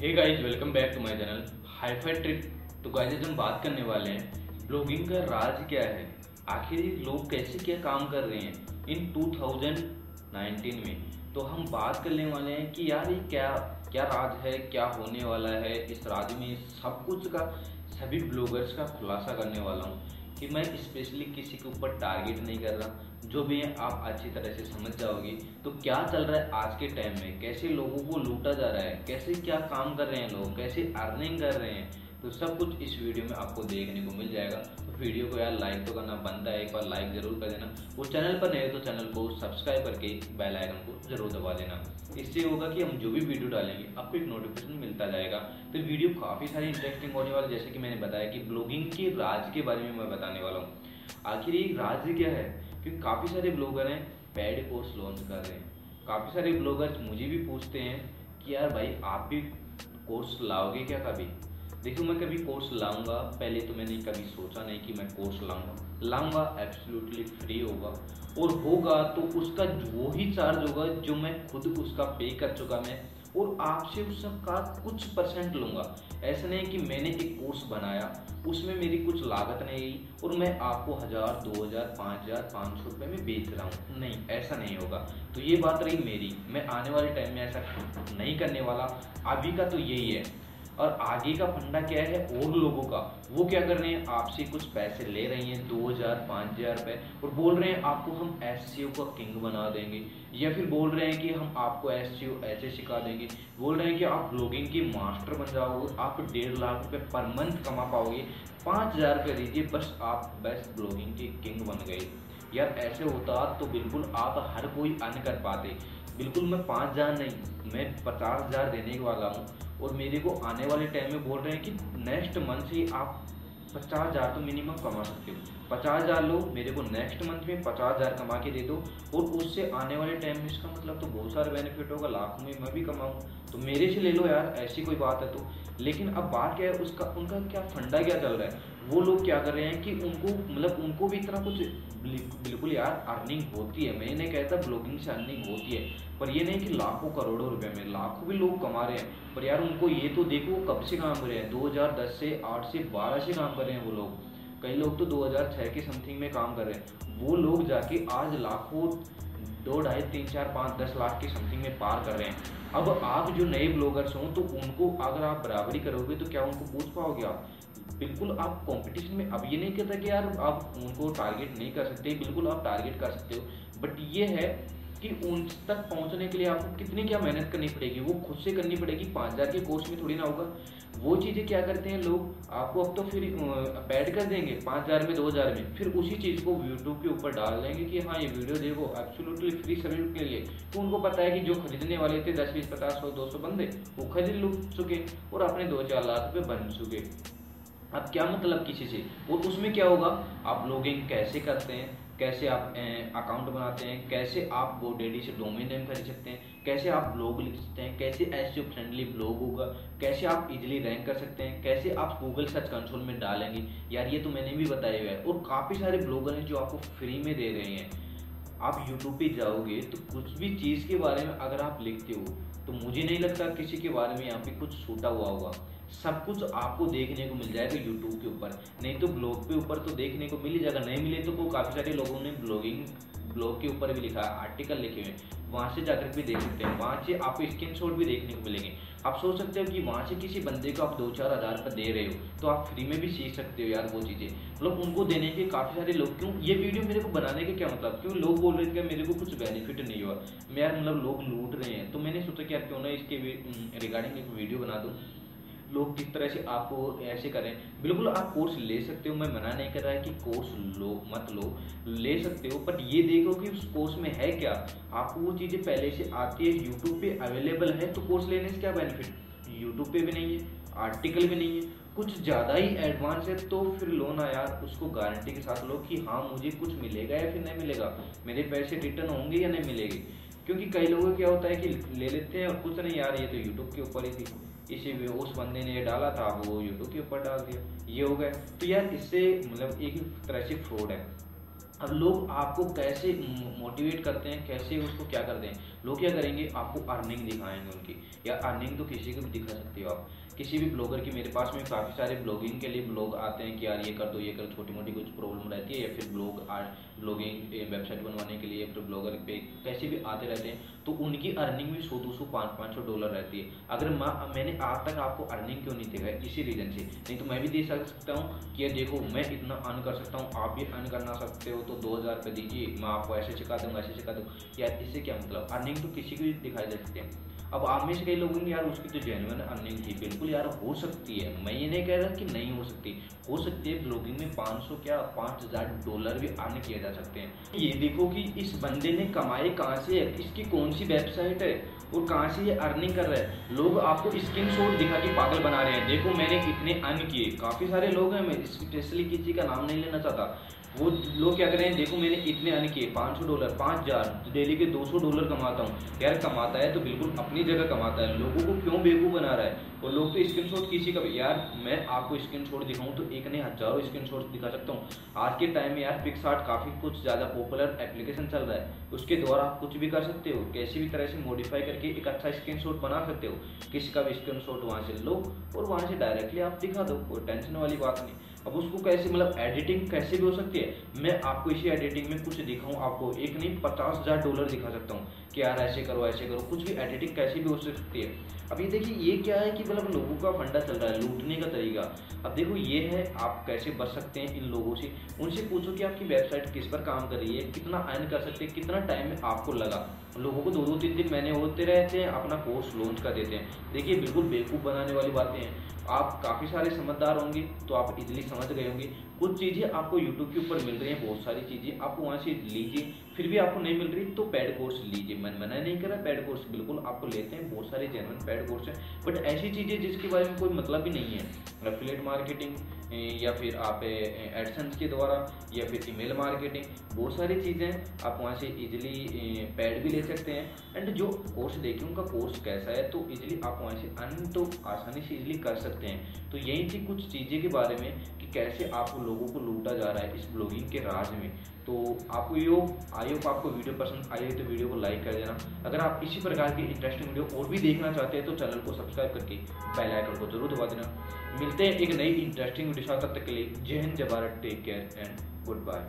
Hey guys welcome back to my channel hi fi trip तो guys हम बात करने वाले हैं ब्लॉगिंग का राज क्या है? आखिर लोग कैसे क्या काम कर रहे हैं? इन 2019 में। तो हम बात करने वाले हैं कि यार ये क्या क्या राज है, क्या होने वाला है? इस राज में सब कुछ का, सभी ब्लॉगर्स का खुलासा करने वाला हूँ। कि मैं स्पेशली किसी के ऊपर टारगेट नहीं कर रहा। जो भी है, आप अच्छी तरह से समझ जाओगे। तो क्या चल रहा है आज के टाइम में? कैसे लोगों को लूटा जा रहा है? कैसे क्या काम कर रहे हैं लोग? कैसे अर्निंग कर रहे हैं? तो सब कुछ इस वीडियो में आपको देखने को मिल जाएगा। वीडियो को यार लाइक तो करना बनता है, एक बार लाइक ज़रूर कर देना। और चैनल पर नए तो चैनल को सब्सक्राइब करके बेल आइकन को ज़रूर दबा देना। इससे होगा कि हम जो भी वीडियो डालेंगे, आपको एक नोटिफिकेशन मिलता जाएगा। तो वीडियो काफ़ी सारी इंटरेस्टिंग होने वाली जैसे कि मैंने बताया कि ब्लॉगिंग के राज के बारे में मैं बताने वाला हूँ। आखिर ये राज क्या है? क्योंकि काफ़ी सारे ब्लॉगर हैं पेड कोर्स लॉन्च कर रहे हैं। काफ़ी सारे ब्लॉगर्स मुझे भी पूछते हैं कि यार भाई, आप भी कोर्स लाओगे क्या कभी देखो मैं कभी कोर्स लाऊँगा, पहले तो मैंने कभी सोचा नहीं कि मैं कोर्स लाऊँगा। लाऊँगा एब्सोल्युटली फ्री होगा। और होगा तो उसका वो ही चार्ज होगा जो मैं खुद उसका पे कर चुका मैं। और आपसे उसका कुछ परसेंट लूँगा। ऐसा नहीं कि मैंने एक कोर्स बनाया, उसमें मेरी कुछ लागत नहीं गई और मैं आपको हज़ार, दो हज़ार, पाँच हज़ार, पाँच सौ रुपये में बेच रहा हूँ। नहीं, ऐसा नहीं होगा। तो ये बात रही मेरी। मैं आने वाले टाइम में ऐसा नहीं करने वाला। अभी का तो यही है। और आगे का फंडा क्या है और लोगों का? वो क्या कर रहे हैं? आपसे कुछ पैसे ले रही हैं, दो हज़ार, पाँच हज़ार रुपये और बोल रहे हैं आपको हम एस सी ओ का किंग बना देंगे, या फिर बोल रहे हैं कि हम आपको एस सी ओ ऐसे सिखा देंगे। बोल रहे हैं कि आप ब्लॉगिंग के मास्टर बन जाओगे, आप डेढ़ लाख रुपये पर मंथ कमा पाओगे। पाँच हज़ार रुपये दीजिए, बस आप बेस्ट ब्लॉगिंग के किंग बन गए। यार, ऐसे होता तो बिल्कुल आप हर कोई अन कर पाते। बिल्कुल मैं पाँच हज़ार नहीं, मैं पचास हज़ार देने वाला हूँ और मेरे को आने वाले टाइम में बोल रहे हैं कि नेक्स्ट मंथ से आप पचास हज़ार तो मिनिमम कमा सकते हो। पचास हज़ार लो, मेरे को नेक्स्ट मंथ में पचास हज़ार कमा के दे दो और उससे आने वाले टाइम में इसका मतलब तो बहुत सारा बेनिफिट होगा, लाखों में मैं भी कमाऊँ। तो मेरे से ले लो यार, ऐसी कोई बात है तो। लेकिन अब बात क्या है, उसका, उनका क्या फंडा क्या चल रहा है? वो लोग क्या कर रहे हैं कि उनको मतलब उनको भी इतना कुछ बिल्कुल यार अर्निंग होती है। मैं नहीं कहता ब्लॉगिंग से अर्निंग होती है। पर ये नहीं कि लाखों करोड़ों रुपए में, लाखों भी लोग कमा रहे हैं। पर यार उनको ये तो देखो कब से काम कर रहे हैं? 2010 से 8 से 12 से काम कर रहे हैं वो लोग। कई लोग तो 2006 के समथिंग में काम कर रहे हैं। वो लोग जाके आज लाखों, दो ढाई, तीन, चार, पाँच, दस लाख के समथिंग में पार कर रहे हैं। अब आप जो नए ब्लॉगर्स हों तो उनको अगर आप बराबरी करोगे तो क्या उनको पूछ पाओगे आप? बिल्कुल आप कंपटीशन में अब ये नहीं कहता कि यार आप उनको टारगेट नहीं कर सकते, बिल्कुल आप टारगेट कर सकते हो। बट ये है कि उन तक पहुँचने के लिए आपको कितनी क्या मेहनत करनी पड़ेगी, वो खुद से करनी पड़ेगी। पाँच हज़ार के कोर्स में थोड़ी ना होगा। वो चीज़ें क्या करते हैं लोग, आपको अब तो फिर पैड कर देंगे पाँच हज़ार में, दो हज़ार में। फिर उसी चीज़ को यूट्यूब के ऊपर डाल देंगे कि हाँ ये वीडियो देखो एब्सोल्युटली फ्री सभी के लिए। तो उनको पता है कि जो खरीदने वाले थे दस, बीस, पचास, सौ, दो सौ बंदे, वो खरीद लू चुके और अपने दो चार लाख रुपये बन चुके। अब क्या मतलब किसी से? और उसमें क्या होगा? आप लॉगिंग कैसे करते हैं? कैसे आप अकाउंट बनाते हैं? कैसे आप वो डेडी से डोमेन नेम खरीद सकते हैं? कैसे आप ब्लॉग लिख सकते हैं? कैसे एस फ्रेंडली ब्लॉग होगा? कैसे आप इजीली रैंक कर सकते हैं? कैसे आप गूगल सर्च कंसोल में डालेंगे? यार, ये तो मैंने भी बताया हुआ है। और काफ़ी सारे ब्लॉगर हैं जो आपको फ्री में दे रहे हैं। आप यूट्यूब पे जाओगे तो कुछ भी चीज़ के बारे में अगर आप लिखते हो तो मुझे नहीं लगता किसी के बारे में यहाँ पे कुछ छूटा हुआ होगा। सब कुछ आपको देखने को मिल जाएगा यूट्यूब के ऊपर। नहीं तो ब्लॉग के ऊपर तो देखने को मिल ही जाएगा। नहीं मिले तो काफ़ी सारे लोगों ने ब्लॉगिंग ब्लॉग के ऊपर भी लिखा आर्टिकल लिखे हुए वहाँ से जाकर भी देख सकते हैं। वहाँ से आपको स्क्रीन शॉट भी देखने को मिलेंगे। आप सोच सकते हो कि वहाँ से किसी बंदे को आप दो चार हज़ार रुपये दे रहे हो तो आप फ्री में भी सीख सकते हो यार वो चीज़ें। मतलब उनको देने के काफ़ी सारे लोग, क्यों? ये वीडियो मेरे को बनाने के क्या मतलब? क्यों लोग बोल रहे थे मेरे को कुछ बेनिफिट नहीं हुआ? मैं यार मतलब लोग लूट रहे हैं। तो मैंने सोचा कि यार क्यों ना इसके रिगार्डिंग एक वीडियो बना दूँ। लोग किस तरह से आपको ऐसे करें। बिल्कुल आप कोर्स ले सकते हो, मैं मना नहीं कर रहा है कि कोर्स लो, मत लो। ले सकते हो बट ये देखो कि उस कोर्स में है क्या। आपको वो चीज़ें पहले से आती है यूट्यूब पे अवेलेबल है तो कोर्स लेने से क्या बेनिफिट यूट्यूब पे भी नहीं है आर्टिकल भी नहीं है। कुछ ज़्यादा ही एडवांस है तो फिर लो ना यार। उसको गारंटी के साथ लो कि हाँ मुझे कुछ मिलेगा या फिर नहीं मिलेगा। मेरे पैसे रिटर्न होंगे या नहीं मिलेंगे। क्योंकि कई लोगों क्या होता है कि ले लेते हैं और कुछ नहीं यार ये तो यूट्यूब के ऊपर ही थी इसी में उस बंदे ने ये डाला था, वो यूट्यूब के ऊपर डाल दिया। ये हो गया। तो यार, इससे मतलब एक तरह से फ्रॉड है। अब लोग आपको कैसे मोटिवेट करते हैं, कैसे उसको क्या करते हैं? लोग क्या करेंगे? आपको अर्निंग दिखाएँगे उनकी। या अर्निंग तो किसी को भी दिखा सकते हो आप। किसी भी ब्लॉगर की मेरे पास में काफ़ी सारे ब्लॉगिंग के लिए ब्लॉग आते हैं कि यार ये कर दो, ये कर छोटी मोटी कुछ प्रॉब्लम रहती है या फिर ब्लॉग ब्लॉगिंग वेबसाइट बनवाने के लिए या फिर ब्लॉगर पे कैसे भी आते रहते हैं तो उनकी अर्निंग भी सौ, दो सौ, पाँच पाँच सौ डॉलर रहती है। अगर मैंने आज तक आपको अर्निंग क्यों नहीं देखा इसी रीज़न से। नहीं तो मैं भी दे सकता हूँ कि देखो, मैं इतना अर्न कर सकता हूँ, आप भी अर्न करना सकते हो तो दो हज़ार रुपये दीजिए, मैं आपको ऐसे सिखा दूँगा, ऐसे सिखा दूँ यार इससे क्या मतलब? अर्निंग तो किसी को भी दिखाई दे सकते हैं। अब आप में से कई लोग यार उसकी तो जेनुअन अर्निंग थी, बिल्कुल यार हो सकती है। मैं ये नहीं कह रहा कि नहीं हो सकती। हो सकती है ब्लॉगिंग में 500 क्या 5000 डॉलर भी अर्न किए जा सकते हैं। ये देखो कि इस बंदे ने कमाए कहाँ से है? इसकी कौन सी वेबसाइट है? और कहाँ से ये अर्निंग कर रहा है? लोग आपको स्क्रीन शॉट दिखा के पागल बना रहे हैं। देखो मैंने इतने अर्न किए। काफ़ी सारे लोग हैं। मैं स्पेशली किसी का नाम नहीं लेना चाहता। वो लोग क्या कर रहे हैं देखो मैंने इतने अर्न किए, पाँच सौ डॉलर पाँच हज़ार, डेली के दो सौ डॉलर कमाता हूँ। यार कमाता है तो बिल्कुल अपनी जगह कमाता है। लोगों को क्यों बेवकूफ़ बना रहा है? और लोग तो स्क्रीन शॉट किसी का यार मैं आपको स्क्रीन शॉट दिखाऊँ तो एक नहीं, हज़ारों स्क्रीन शॉट दिखा सकता हूँ। आज के टाइम में यार पिक्सार्ट काफ़ी कुछ ज़्यादा पॉपुलर एप्लीकेशन चल रहा है। उसके द्वारा आप कुछ भी कर सकते हो। कैसी भी तरह से मॉडिफाई करके एक अच्छा स्क्रीन शॉट बना सकते हो। किसी का भी स्क्रीन शॉट वहाँ से लो और वहाँ से डायरेक्टली आप दिखा दो। कोई टेंशन वाली बात नहीं। अब उसको कैसे मतलब एडिटिंग कैसे भी हो सकती है? मैं आपको इसी एडिटिंग में कुछ दिखाऊँ आपको। एक नहीं, पचास हज़ार डॉलर दिखा सकता हूँ कि यार ऐसे करो ऐसे करो। कुछ भी एडिटिंग कैसे भी हो सकती है। अब ये देखिए, ये क्या है कि मतलब लोगों का फंडा चल रहा है, लूटने का तरीका। अब देखो, ये है आप कैसे बच सकते हैं इन लोगों से। उनसे पूछो कि आपकी वेबसाइट किस पर काम कर रही है, कितना अर्न कर सकते हैं, कितना टाइम आपको लगा। लोगों को दो दो तीन दिन महीने होते रहते हैं, अपना कोर्स लॉन्च कर देते हैं। देखिए, बिल्कुल बेवकूफ़ बनाने वाली बातें हैं। आप काफ़ी सारे समझदार होंगे तो आप इजीली समझ गए होंगे। कुछ चीज़ें आपको यूट्यूब के ऊपर मिल रही हैं, बहुत सारी चीज़ें। आपको वहाँ से लीजिए, फिर भी आपको नहीं मिल रही तो पैड कोर्स लीजिए। मैं मना नहीं कर पैड कोर्स बिल्कुल आपको लेते हैं, बहुत सारे जेनवन पैड कोर्स हैं। बट ऐसी चीज़ें जिसके बारे में कोई मतलब ही नहीं है। एफिलेट मार्केटिंग या फिर आप एडसन्स के द्वारा, या फिर ईमेल मार्केटिंग बहुत सारी चीज़ें आप वहाँ से इजीली पैड भी ले सकते हैं। एंड जो कोर्स देखिए, उनका कोर्स कैसा है तो इजीली आप वहाँ से अन तो आसानी से इजीली कर सकते हैं। तो यही थी कुछ चीज़ें के बारे में कैसे आप लोगों को लूटा जा रहा है इस ब्लॉगिंग के राज में। तो आपको यो आई होप आपको वीडियो पसंद आई हो तो वीडियो को लाइक कर देना। अगर आप इसी प्रकार की इंटरेस्टिंग वीडियो और भी देखना चाहते हैं तो चैनल को सब्सक्राइब करके बेल आइकन को ज़रूर दबा देना। मिलते हैं एक नई इंटरेस्टिंग वीडियो तब तक के लिए जय हिंद, जय Bharat take care and good bye